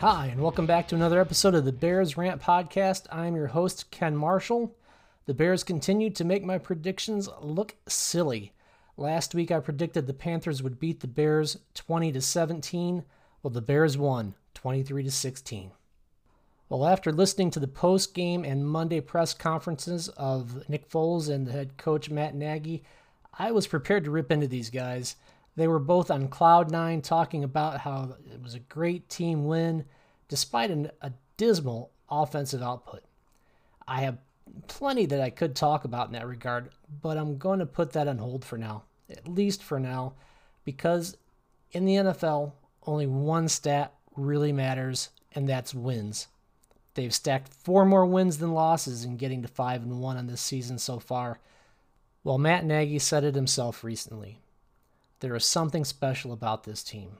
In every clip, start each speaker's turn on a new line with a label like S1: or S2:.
S1: Hi, and welcome back to another episode of the Bears Rant Podcast. I'm your host, Ken Marshall. The Bears continued to make my predictions look silly. Last week I predicted the Panthers would beat the Bears 20 to 17. Well, the Bears won 23 to 16. Well, after listening to the post game and Monday press conferences of Nick Foles and the head coach Matt Nagy, I was prepared to rip into these guys. They were both on cloud nine talking about how it was a great team win despite an, a dismal offensive output. I have plenty that I could talk about in that regard, but I'm going to put that on hold for now, at least for now, because in the NFL, only one stat really matters, and that's wins. They've stacked four more wins than losses in getting to 5 and 1 on this season so far. Well, Matt Nagy said it himself recently. There is something special about this team.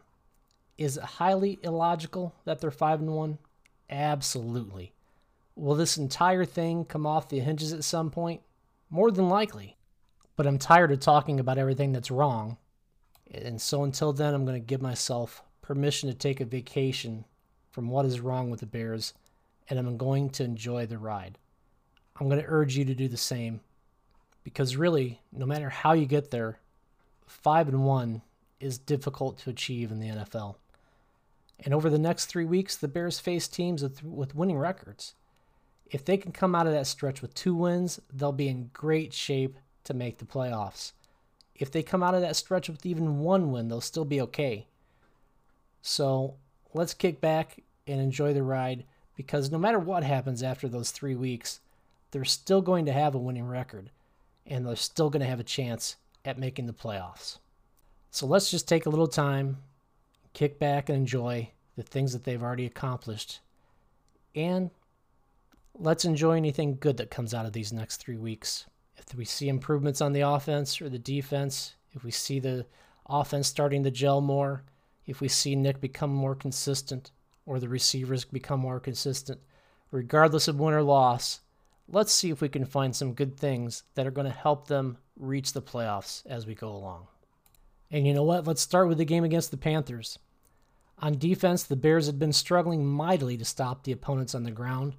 S1: Is it highly illogical that they're 5 and 1? Absolutely. Will this entire thing come off the hinges at some point? More than likely. But I'm tired of talking about everything that's wrong. And so until then, I'm going to give myself permission to take a vacation from what is wrong with the Bears, and I'm going to enjoy the ride. I'm going to urge you to do the same because really, no matter how you get there, five and one is difficult to achieve in the NFL. And over the next three weeks, the Bears face teams with, with winning records. If they can come out of that stretch with two wins, they'll be in great shape to make the playoffs. If they come out of that stretch with even one win, they'll still be okay. So let's kick back and enjoy the ride because no matter what happens after those three weeks, they're still going to have a winning record and they're still going to have a chance at making the playoffs. So let's just take a little time, kick back and enjoy the things that they've already accomplished. And let's enjoy anything good that comes out of these next three weeks. If we see improvements on the offense or the defense, if we see the offense starting to gel more, if we see Nick become more consistent or the receivers become more consistent, regardless of win or loss, let's see if we can find some good things that are going to help them reach the playoffs as we go along. And you know what? Let's start with the game against the Panthers. On defense, the Bears had been struggling mightily to stop the opponents on the ground.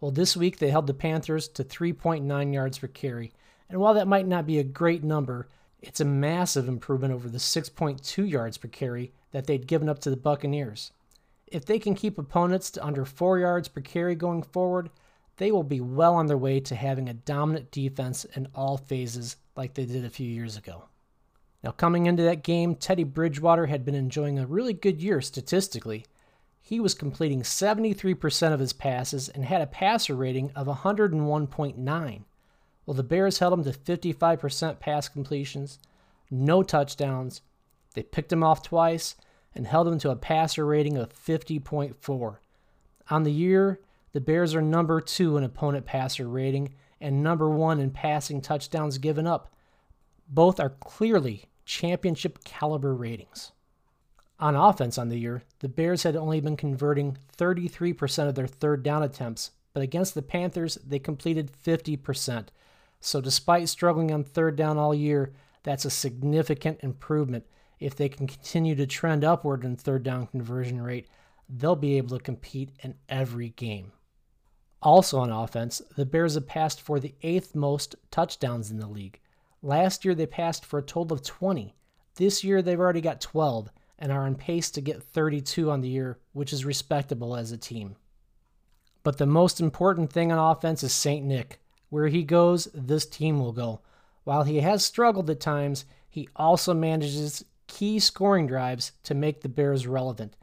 S1: Well, this week they held the Panthers to 3.9 yards per carry. And while that might not be a great number, it's a massive improvement over the 6.2 yards per carry that they'd given up to the Buccaneers. If they can keep opponents to under 4 yards per carry going forward, they will be well on their way to having a dominant defense in all phases like they did a few years ago. Now, coming into that game, Teddy Bridgewater had been enjoying a really good year statistically. He was completing 73% of his passes and had a passer rating of 101.9. Well, the Bears held him to 55% pass completions, no touchdowns. They picked him off twice and held him to a passer rating of 50.4. On the year, the Bears are number two in opponent passer rating and number one in passing touchdowns given up. Both are clearly championship caliber ratings. On offense on the year, the Bears had only been converting 33% of their third down attempts, but against the Panthers, they completed 50%. So, despite struggling on third down all year, that's a significant improvement. If they can continue to trend upward in third down conversion rate, they'll be able to compete in every game. Also on offense, the Bears have passed for the eighth most touchdowns in the league. Last year they passed for a total of 20. This year they've already got 12 and are on pace to get 32 on the year, which is respectable as a team. But the most important thing on offense is St. Nick. Where he goes, this team will go. While he has struggled at times, he also manages key scoring drives to make the Bears relevant.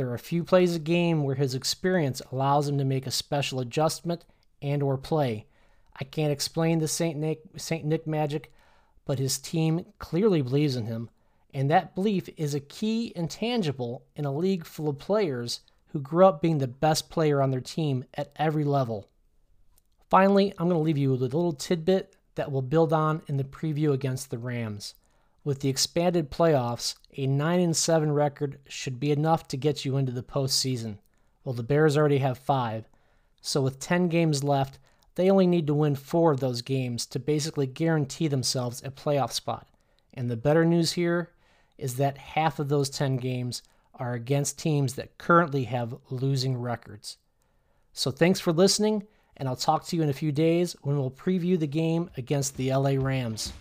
S1: There are a few plays a game where his experience allows him to make a special adjustment and or play. I can't explain the Saint Nick Saint Nick magic, but his team clearly believes in him, and that belief is a key intangible in a league full of players who grew up being the best player on their team at every level. Finally, I'm going to leave you with a little tidbit that we'll build on in the preview against the Rams. With the expanded playoffs, a 9 and 7 record should be enough to get you into the postseason. Well, the Bears already have 5. So with 10 games left, they only need to win 4 of those games to basically guarantee themselves a playoff spot. And the better news here is that half of those 10 games are against teams that currently have losing records. So thanks for listening, and I'll talk to you in a few days when we'll preview the game against the LA Rams.